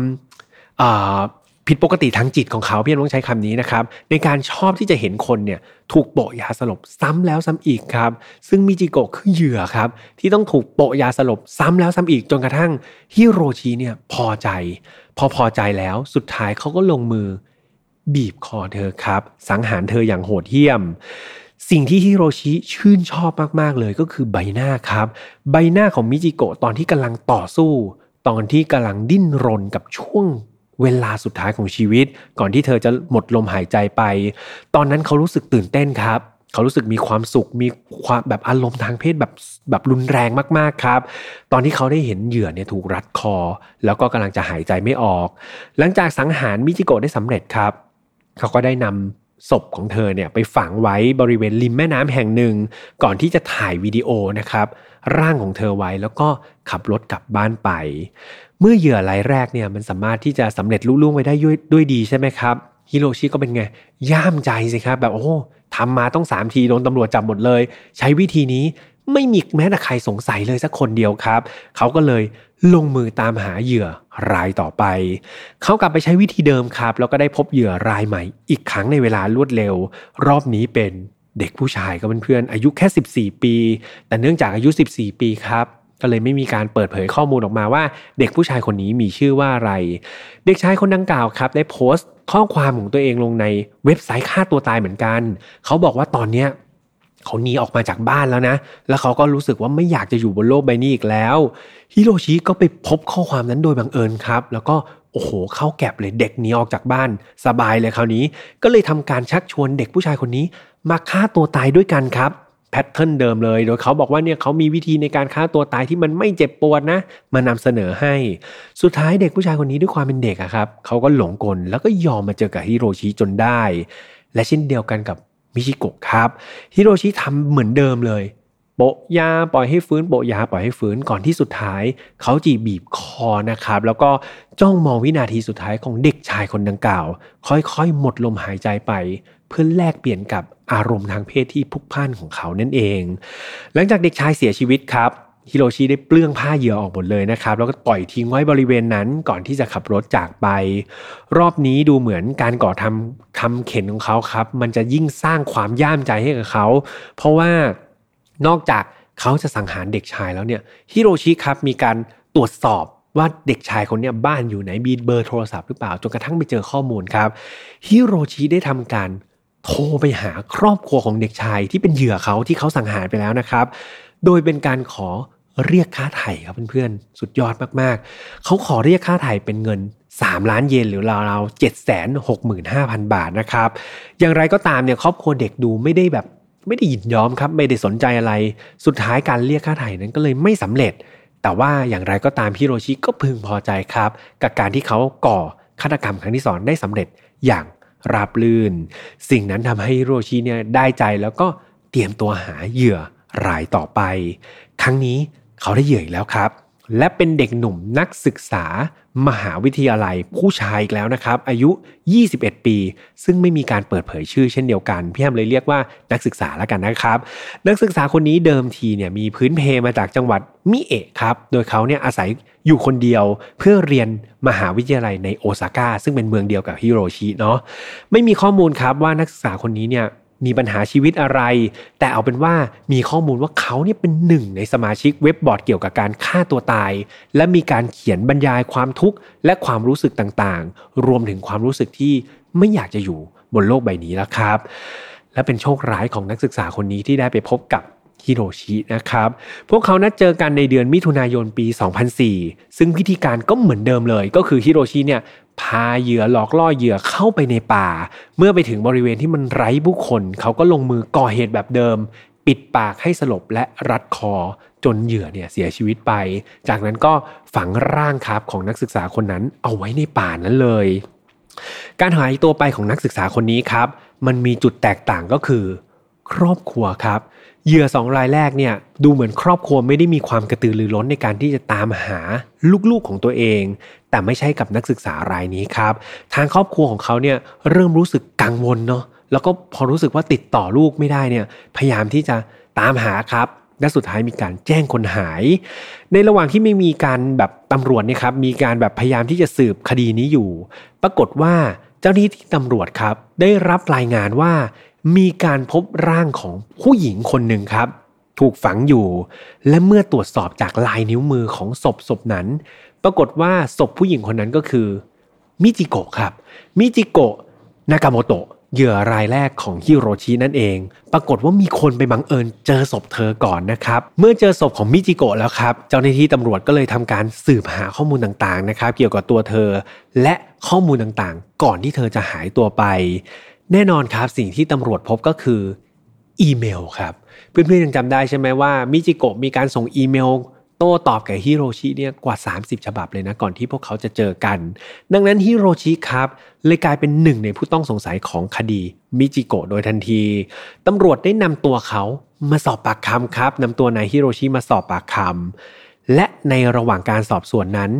ผิดปกติทางจิตของเขาพี่ต้องใช้คำนี้นะครับในการชอบที่จะเห็นคนเนี่ยถูกโปะยาสลบซ้ำแล้วซ้ำอีกครับ ซึ่งมิจิโกะคือเหยื่อครับ ที่ต้องถูกโปะยาสลบซ้ำแล้วซ้ำอีกจนกระทั่งฮิโรชิเนี่ยพอใจ พอพอใจแล้วสุดท้ายเขาก็ลงมือบีบคอเธอครับ สังหารเธออย่างโหดเหี้ยม สิ่งที่ฮิโรชิชื่นชอบมากๆเลยก็คือใบหน้าครับ ใบหน้าของมิจิโกะตอนที่กำลังต่อสู้ ตอนที่กำลังดิ้นรนกับช่วงเวลาสุดท้ายของชีวิต ก่อนที่เธอจะหมดลมหายใจไป ตอนนั้นเขารู้สึกตื่นเต้นครับ เขารู้สึกมีความสุขมีความแบบอารมณ์ทางเพศแบบแบบรุนแรงมากๆครับ ตอนที่เขาได้เห็นเหยื่อเนี่ยถูกรัดคอ แล้วก็กำลังจะหายใจไม่ออก หลังจากสังหารมิจิโกะได้สำเร็จครับ เขาก็ได้นำศพของเธอเนี่ยไปฝังไว้บริเวณริมแม่น้ำแห่งหนึ่ง ก่อนที่จะถ่ายวิดีโอนะครับ ร่างของเธอไว้แล้วก็ขับรถกลับบ้านไป เมื่อเหยื่อรายแรกเนี่ยมันสามารถที่จะสำเร็จลุล่วงไปได้ด้วยด้วยดีใช่ไหมครับฮิโรชิก็เป็นไงย่ามใจสิครับแบบโอ้ ทำมาต้องสามทีโดนตำรวจจับหมดเลย ใช้วิธีนี้ไม่มีแม้แต่ใครสงสัยเลยสักคนเดียวครับ เขาก็เลยลงมือตามหาเหยื่อรายต่อไป เขากลับไปใช้วิธีเดิมครับ แล้วก็ได้พบเหยื่อรายใหม่ อีกครั้งในเวลารวดเร็ว รอบนี้เป็นเด็กผู้ชายกับเพื่อนๆอายุแค่ 14 ปี แต่เนื่องจากอายุ 14 ปีครับก็เลยไม่มีการเปิดเผยข้อมูลออกมาว่า เด็กผู้ชายคนนี้มีชื่อว่าอะไร เด็กชายคนดังกล่าวครับ ได้โพสต์ ข้อความของตัวเองลงในเว็บไซต์ฆ่าตัวตายเหมือนกัน เขาบอกว่าตอนเนี้ยเขาหนีออกมาจากบ้านแล้วนะ แล้วเขาก็รู้สึกว่าไม่อยากจะอยู่บนโลกใบนี้อีกแล้ว ฮิโรชิก็ไปพบข้อความนั้นโดยบังเอิญครับ แล้วก็โอ้โห เข้าแก็บเลยเด็กหนีออกจากบ้าน สบายเลยคราวนี้ ก็เลยทำการชักชวนเด็กผู้ชายคนนี้ มาฆ่าตัวตายด้วยกันครับ pattern เดิมเลย โดยเขาบอกว่าเนี่ยเขามีวิธีในการฆ่าตัวตายที่มันไม่เจ็บปวดนะ มานำเสนอให้ สุดท้ายเด็กผู้ชายคนนี้ด้วยความเป็นเด็กอะครับเขาก็หลงกลแล้วก็ยอมมาเจอกับฮิโรชิจนได้ และเช่นเดียวกันกับมิจิโกะครับฮิโรชิทำเหมือนเดิมเลยโปะยาปล่อยให้ฟื้นโปะยาปล่อยให้ฟื้นก่อนที่สุดท้าย เขาก็บีบคอนะครับ แล้วก็จ้องมองวินาทีสุดท้ายของเด็กชายคนดังกล่าว ค่อยๆ หมดลมหายใจไป เพื่อแลกเปลี่ยนกับอารมณ์ทางเพศที่พุกพ่านของเขานั่นเอง หลังจากเด็กชายเสียชีวิตครับฮิโรชิได้เปลื้องผ้าเหยื่อออกหมดเลยนะครับ แล้วก็ปล่อยทิ้งไว้บริเวณนั้นก่อนที่จะขับรถจากไป รอบนี้ดูเหมือนการก่อทำทำเข็นของเขาครับ มันจะยิ่งสร้างความย่ามใจให้กับเขา เพราะว่านอกจากเขาจะสังหารเด็กชายแล้วเนี่ยฮิโรชิครับมีการตรวจสอบว่าเด็กชายคนนี้บ้านอยู่ไหนมีเบอร์โทรศัพท์หรือเปล่าจนกระทั่งไปเจอข้อมูลครับฮิโรชิได้ทำการ โทรไปหาครอบครัวของเด็กชายที่เป็นเหยื่อเขาที่เขาสังหารไปแล้วนะครับ โดยเป็นการขอเรียกค่าไถ่ครับเพื่อนๆ สุดยอดมากๆ เขาขอเรียกค่าไถ่เป็นเงิน 3 ล้านเยนหรือราวๆเจ็ดแสนหกหมื่นห้าพันบาทนะครับ อย่างไรก็ตามเนี่ยครอบครัวเด็กดูไม่ได้แบบไม่ได้ยินยอมครับ ไม่ได้สนใจอะไร สุดท้ายการเรียกค่าไถ่นั้นก็เลยไม่สำเร็จ แต่ว่าอย่างไรก็ตามฮิโรชิก็พึงพอใจครับ กับการที่เขาก่อฆาตกรรมครั้งที่สองได้สำเร็จอย่าง ราบลื่น สิ่งนั้นทำให้โรชิเนี่ยได้ใจแล้วก็เตรียมตัวหาเหยื่อรายต่อไป ครั้งนี้เขาได้เหยื่ออีกแล้วครับ และเป็นเด็กหนุ่มนักศึกษามหาวิทยาลัยผู้ชายอีกแล้วนะครับ อายุ 21 ปี ซึ่งไม่มีการเปิดเผยชื่อเช่นเดียวกัน พี่แอมเลยเรียกว่านักศึกษาแล้วกันนะครับ นักศึกษาคนนี้เดิมทีเนี่ยมีพื้นเพมาจากจังหวัดมิเอะครับ โดยเขาเนี่ยอาศัยอยู่คนเดียวเพื่อเรียนมหาวิทยาลัยในโอซาก้าซึ่งเป็นเมืองเดียวกับฮิโรชิเนาะไม่มีข้อมูลครับว่านักศึกษาคนนี้เนี่ย มีปัญหาชีวิตอะไร แต่เอาเป็นว่ามีข้อมูลว่าเขาเนี่ยเป็นหนึ่งในสมาชิกเว็บบอร์ดเกี่ยวกับการฆ่าตัวตาย และมีการเขียนบรรยายความทุกข์และความรู้สึกต่างๆ รวมถึงความรู้สึกที่ไม่อยากจะอยู่บนโลกใบนี้แล้วครับ และเป็นโชคร้ายของนักศึกษาคนนี้ที่ได้ไปพบกับฮิโรชินะครับ พวกเขานัดเจอกันในเดือนมิถุนายนปี 2004 ซึ่งพิธีการก็เหมือนเดิมเลย ก็คือฮิโรชิเนี่ย พาเหยื่อหลอกล่อเหยื่อเข้าไปในป่า เมื่อไปถึงบริเวณที่มันไร้ผู้คน เขาก็ลงมือก่อเหตุแบบเดิม ปิดปากให้สลบและรัดคอจนเหยื่อเนี่ยเสียชีวิตไป จากนั้นก็ฝังร่างครับของนักศึกษาคนนั้นเอาไว้ในป่านั้นเลย การหายตัวไปของนักศึกษาคนนี้ครับ มันมีจุดแตกต่างก็คือ ครอบครัวครับเหยื่อสองรายแรกเนี่ยดูเหมือนครอบครัวไม่ได้มีความกระตือรือร้นในการที่จะตามหาลูกๆของตัวเอง แต่ไม่ใช่กับนักศึกษารายนี้ครับ ทางครอบครัวของเขาเนี่ยเริ่มรู้สึกกังวลเนาะแล้วก็พอรู้สึกว่าติดต่อลูกไม่ได้เนี่ยพยายามที่จะตามหาครับและสุดท้ายมีการแจ้งคนหาย ในระหว่างที่ไม่มีการแบบตำรวจเนี่ยครับมีการแบบพยายามที่จะสืบคดีนี้อยู่ ปรากฏว่าเจ้าหน้าที่ตำรวจครับได้รับรายงานว่า มีการพบร่างของผู้หญิงคนหนึ่งครับ ถูกฝังอยู่ และเมื่อตรวจสอบจากลายนิ้วมือของศพศพนั้น ปรากฏว่าศพผู้หญิงคนนั้นก็คือมิจิโกะครับมิจิโกะนากาโมโตะเหยื่อรายแรกของฮิโรชินั่นเอง ปรากฏว่ามีคนไปบังเอิญเจอศพเธอก่อนนะครับ เมื่อเจอศพของมิจิโกะแล้วครับ เจ้าหน้าที่ตำรวจก็เลยทำการสืบหาข้อมูลต่างๆนะครับ เกี่ยวกับตัวเธอ และข้อมูลต่างๆ ก่อนที่เธอจะหายตัวไป แน่นอนครับสิ่งที่ตำรวจพบก็คืออีเมลครับเพื่อนๆยังจำได้ใช่ไหมว่ามิจิโกะมีการส่งอีเมลโต้ตอบกับฮิโรชิเนี่ยกว่า 30 ฉบับเลยนะก่อนที่พวกเขาจะเจอกัน ดังนั้นฮิโรชิครับเลยกลายเป็นหนึ่งในผู้ต้องสงสัยของคดีมิจิโกะโดยทันทีตำรวจได้นำตัวเขามาสอบปากคำครับนำตัวนายฮิโรชิมาสอบปากคำและในระหว่างการสอบสวนนั้น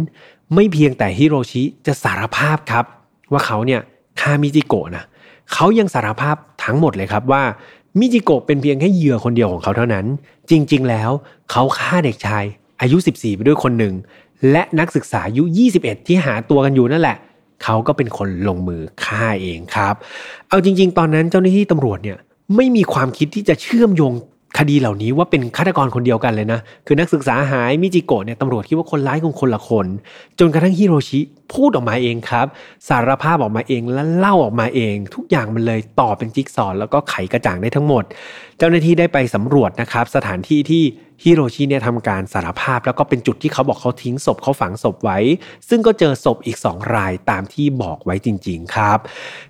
ไม่เพียงแต่ฮิโรชิจะสารภาพครับ ว่าเขาเนี่ยฆ่ามิจิโกะนะ เขายังสารภาพทั้งหมดเลยครับว่ามิจิโกะเป็นเพียงแค่เหยื่อคนเดียวของเขาเท่านั้น จริง ๆ แล้วเขาฆ่าเด็กชาย อายุ 14 ไปด้วยคนหนึ่ง และนักศึกษาอายุ 21 ที่หาตัวกันอยู่นั่นแหละ เขาก็เป็นคนลงมือฆ่าเองครับ เอาจริง ๆ ตอนนั้นเจ้าหน้าที่ตำรวจเนี่ยไม่มีความคิดที่จะเชื่อมโยง คดีเหล่านี้ว่าเป็นฆาตกรคนเดียวกันเลยนะ คือนักศึกษาหายมิจิโกะเนี่ยตำรวจคิดว่าคนร้ายคงคนละคน จนกระทั่งฮิโรชิพูดออกมาเองครับ สารภาพออกมาเองและเล่าออกมาเอง ทุกอย่างมันเลยต่อเป็นจิ๊กซอว์แล้วก็ไขกระจ่างได้ทั้งหมด เจ้าหน้าที่ได้ไปสำรวจนะครับ สถานที่ที่ฮิโรชิเนี่ยทำการสารภาพ แล้วก็เป็นจุดที่เขาบอกเขาทิ้งศพเขาฝังศพไว้ ซึ่งก็เจอศพอีก 2 รายตามที่บอกไว้จริง ๆ ครับ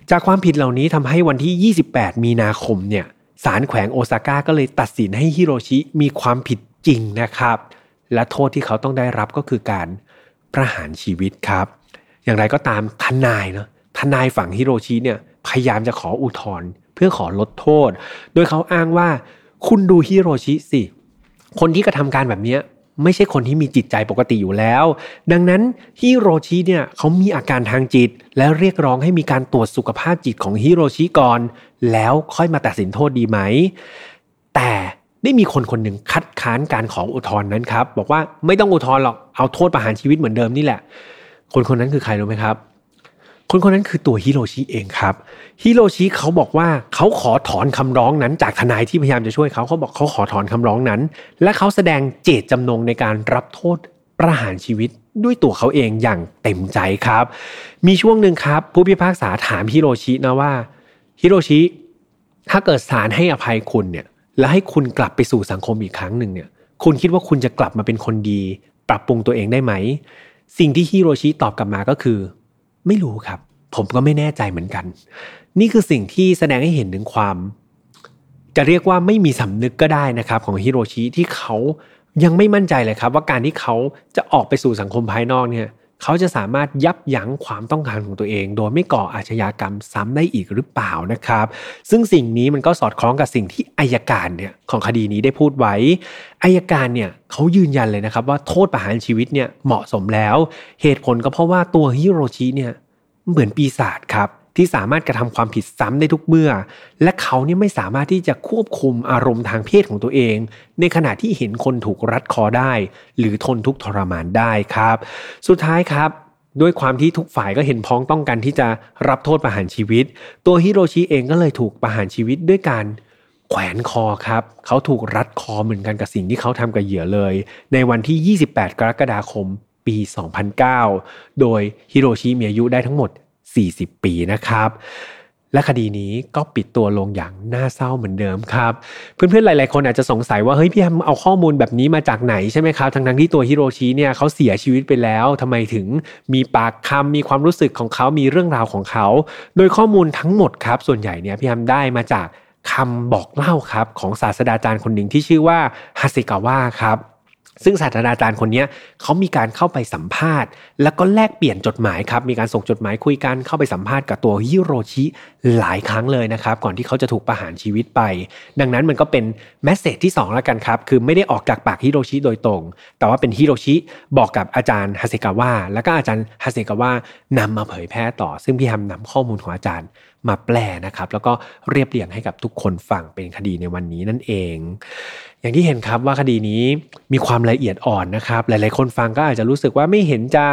จากความผิดเหล่านี้ทำให้วันที่ 28 มีนาคมเนี่ย ศาลแขวงโอซาก้าก็เลยตัดสินให้ฮิโรชิมีความผิดจริงนะครับ และโทษที่เขาต้องได้รับก็คือการประหารชีวิตครับ อย่างไรก็ตามทนายเนาะทนายฝั่งฮิโรชิเนี่ยพยายามจะขออุทธรณ์เพื่อขอลดโทษ โดยเขาอ้างว่าคุณดูฮิโรชิสิ คนที่กระทำการแบบนี้ ไม่ใช่คนที่มีจิตใจปกติอยู่แล้ว ดังนั้นฮิโรชิเนี่ยเขามีอาการทางจิต และเรียกร้องให้มีการตรวจสุขภาพจิตของฮิโรชิก่อน แล้วค่อยมาตัดสินโทษดีไหม แต่ได้มีคนคนหนึ่งคัดค้านการขออุทธรณ์นั้นครับ บอกว่าไม่ต้องอุทธรณ์หรอกเอาโทษประหารชีวิตเหมือนเดิมนี่แหละ คนคนนั้นคือใครรู้ไหมครับ คนคนนั้นคือตัวฮิโรชิเองครับฮิโรชิเขาบอกว่าเขาขอถอนคำร้องนั้นจากทนายที่พยายามจะช่วยเขาเขาบอกเขาขอถอนคำร้องนั้น และเขาแสดงเจตจำนงในการรับโทษประหารชีวิตด้วยตัวเขาเองอย่างเต็มใจครับ มีช่วงหนึ่งครับ ผู้พิพากษาถามฮิโรชินะว่าฮิโรชิถ้าเกิดศาลให้อภัยคุณเนี่ยและให้คุณกลับไปสู่สังคมอีกครั้งหนึ่งเนี่ยคุณคิดว่าคุณจะกลับมาเป็นคนดี ปรับปรุงตัวเองได้ไหม สิ่งที่ฮิโรชิตอบกลับมาก็คือ ไม่รู้ครับ ผมก็ไม่แน่ใจเหมือนกัน นี่คือสิ่งที่แสดงให้เห็นถึงความ จะเรียกว่าไม่มีสำนึกก็ได้นะครับ ของฮิโรชิที่เขายังไม่มั่นใจเลยครับ ว่าการที่เขาจะออกไปสู่สังคมภายนอกเนี่ย เขาจะสามารถยับยั้งความต้องการของตัวเอง โดยไม่ก่ออาชญากรรมซ้ำได้อีกหรือเปล่านะครับ ซึ่งสิ่งนี้มันก็สอดคล้องกับสิ่งที่อายการเนี่ยของคดีนี้ได้พูดไว้อายการเนี่ยเขายืนยันเลยนะครับว่าโทษประหารชีวิตเนี่ยเหมาะสมแล้ว เหตุผลก็เพราะว่าตัวฮิโรชิเนี่ยเหมือนปีศาจครับ ที่สามารถกระทำความผิดซ้ำได้ทุกเมื่อ และเขาเนี่ยไม่สามารถที่จะควบคุมอารมณ์ทางเพศของตัวเอง ในขณะที่เห็นคนถูกรัดคอได้ หรือทนทุกทรมานได้ครับ สุดท้ายครับด้วยความที่ทุกฝ่ายก็เห็นพ้องต้องกันที่จะรับโทษประหารชีวิต ตัวฮิโรชิเองก็เลยถูกประหารชีวิตด้วยการแขวนคอครับเขาถูกรัดคอเหมือนกันกับสิ่งที่เขาทำกับเหยื่อเลย ในวันที่ 28 กรกฎาคมปี 2009 โดยฮิโรชิมีอายุได้ทั้งหมด 40 ปีนะครับ และคดีนี้ก็ปิดตัวลงอย่างน่าเศร้าเหมือนเดิมครับ เพื่อนๆหลาย ๆ คนอาจจะสงสัยว่าเฮ้ยพี่แฮมเอาข้อมูลแบบนี้มาจากไหนใช่ไหมครับทั้งๆที่ตัวฮิโรชิเนี่ยเขาเสียชีวิตไปแล้วทำไมถึงมีปากคำมีความรู้สึกของเขามีเรื่องราวของเขา โดยข้อมูลทั้งหมดครับ ส่วนใหญ่เนี่ยพี่แฮมได้มาจากคำบอกเล่าครับของศาสตราจารย์คนหนึ่งที่ชื่อว่าฮาเซกาวะครับ ซึ่งศาสตราจารย์คนนี้เขามีการเข้าไปสัมภาษณ์ แล้วก็แลกเปลี่ยนจดหมายครับ มีการส่งจดหมายคุยกันเข้าไปสัมภาษณ์กับตัวฮิโรชิ หลายครั้งเลยนะครับก่อนที่เขาจะถูกประหารชีวิตไป ดังนั้นมันก็เป็น message ที่2แล้วกันครับคือไม่ได้ออกจากปากฮิโรชิโดยตรง แต่ว่าเป็นฮิโรชิบอกกับอาจารย์ฮาเซกาวะแล้วก็อาจารย์ฮาเซกาวะนำมาเผยแพร่ต่อ ซึ่งพี่ฮัมนำข้อมูลของอาจารย์มาแปลนะครับ แล้วก็เรียบเรียงให้กับทุกคนฟังเป็นคดีในวันนี้นั่นเอง อย่างที่เห็นครับว่าคดีนี้มีความละเอียดอ่อนนะครับ หลาย ๆ คนฟังก็อาจจะรู้สึกว่าไม่เห็นจะ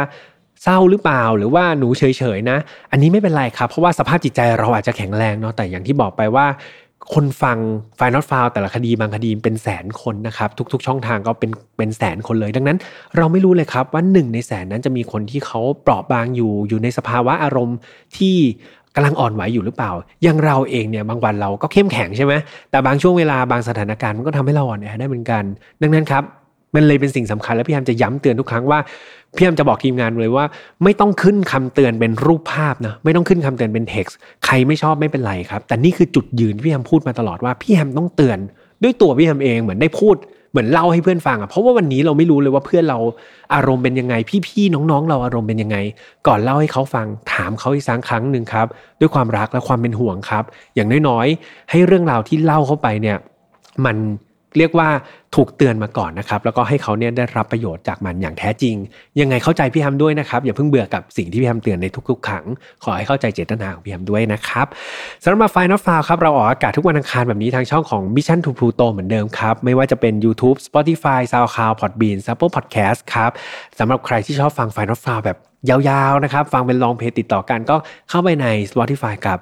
เศร้าหรือเปล่าหรือว่าหนูเฉยๆนะ อันนี้ไม่เป็นไรครับ เพราะว่าสภาพจิตใจเราอาจจะแข็งแรงเนาะแต่อย่างที่บอกไปว่า คนฟังไฟนอตฟาวแต่ละคดีบางคดีเป็นแสนคนนะครับ ทุก ๆ ช่องทางก็เป็นเป็นแสนคนเลย ดังนั้น เราไม่รู้เลยครับว่าหนึ่งในแสนนั้นจะมีคนที่เขาเปราะบางอยู่อยู่ในสภาวะอารมณ์ที่กำลังอ่อนไหวอยู่หรือเปล่า อย่างเราเองเนี่ยบางวันเราก็เข้มแข็งใช่ไหมแต่บางช่วงเวลาบางสถานการณ์มันก็ทำให้เราอ่อนแอได้เหมือนกัน ดังนั้นครับ มันเลยเป็นสิ่งสำคัญและพี่ยามจะย้ำเตือนทุกครั้งว่าพี่ยามจะบอกทีมงานเลยว่า ไม่ต้องขึ้นคำเตือนเป็นรูปภาพนะไม่ต้องขึ้นคำเตือนเป็นเท็กซ์ใครไม่ชอบไม่เป็นไรครับ แต่นี่คือจุดยืนพี่ยามพูดมาตลอดว่าพี่ยามต้องเตือน ด้วยตัวพี่ยามเองเหมือนได้พูดเหมือนเล่าให้เพื่อนฟังอะเพราะว่าวันนี้เราไม่รู้เลยว่าเพื่อนเราอารมณ์เป็นยังไง พี่ๆน้องๆ เราอารมณ์เป็นยังไง ก่อนเล่าให้เขาฟังถามเขาอีกสักครั้งหนึ่งครับ ด้วยความรักและความเป็นห่วงครับ อย่างน้อยๆ ให้เรื่องราวที่เล่าเข้าไปเนี่ย มันเรียกว่า ถูกเตือนมาก่อนนะครับ แล้วก็ให้เขาเนี่ยได้รับประโยชน์จากมันอย่างแท้จริง ยังไงเข้าใจพี่ฮัมด้วยนะครับ อย่าเพิ่งเบื่อกับสิ่งที่พี่ฮัมเตือนในทุกๆครั้งขอให้เข้าใจเจตนาของพี่ฮัมด้วยนะครับสำหรับ Final Far ครับเราออกอากาศทุกวันอังคารแบบนี้ทางช่องของ Mission to Pluto เหมือนเดิมครับ ไม่ว่าจะเป็น YouTube Spotify SoundCloud Podbean Apple Podcast ครับสำหรับใครที่ชอบฟัง Final Far แบบยาวๆนะครับ ฟังเป็น long play ติดต่อกันก็เข้าไปใน Spotify กับ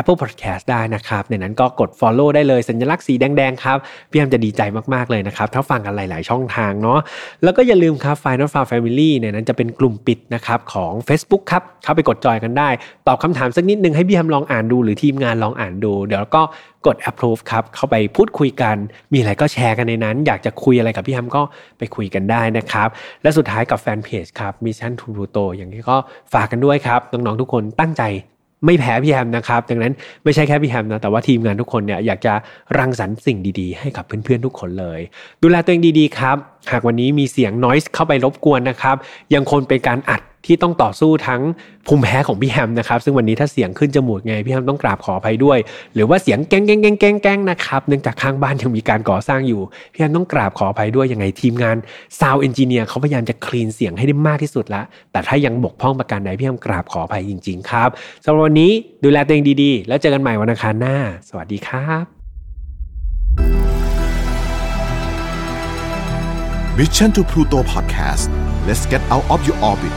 Apple Podcast ได้นะครับ ในนั้นก็กด Follow ได้เลยสัญลักษณ์สีแดงๆครับพี่แฮมจะดีใจมากๆเลยนะครับถ้าฟังกันหลาย ๆ ช่องทางเนาะแล้วก็อย่าลืมครับ Final Far Family เนี่ยนั้นจะเป็นกลุ่มปิดนะครับของ Facebook ครับเข้าไปกดจอยกันได้ ตอบคำถามสักนิดนึงให้พี่แอมลองอ่านดู หรือทีมงานลองอ่านดู เดี๋ยวก็กด approve ครับเข้าไปพูดคุยกัน มีอะไรก็แชร์กันในนั้น อยากจะคุยอะไรกับพี่ฮัมก็ไปคุยกันได้นะครับและสุดท้ายกับแฟนเพจครับ Mission to Pluto อย่างที่ก็ฝากกันด้วยครับน้อง ๆ ทุกคนตั้งใจ ไม่แพ้พี่แฮมนะครับ ดังนั้นไม่ใช่แค่พี่แฮมนะแต่ว่าทีมงานทุกคนเนี่ยอยากจะรังสรรค์สิ่งดีๆ ให้กับเพื่อนๆทุกคนเลย ดูแลตัวเองดีๆครับ หากวันนี้มีเสียงนอยส์เข้าไปรบกวนนะครับ ยังคงเป็นการอัด ที่ต้องต่อสู้ทั้งภูมิแพ้ของพี่แฮมนะครับ ซึ่งวันนี้ถ้าเสียงขึ้นจมูกไงพี่แฮมต้องกราบขออภัยด้วย หรือว่าเสียงแก้งแก้งแก้งแก้งแก้งนะครับเนื่องจากข้างบ้านยังมีการก่อสร้างอยู่พี่แฮมต้องกราบขออภัยด้วยยังไงทีมงาน sound engineer เขาพยายามจะ clean เสียงให้ได้มากที่สุดละแต่ถ้ายังบกพร่องประการใดพี่แฮมกราบขออภัยจริง ๆ ครับสำหรับวันนี้ดูแลตัวเองดีๆ แล้วเจอกันใหม่วันอังคารหน้า สวัสดีครับ Mission to Pluto Podcast let's get out of your orbit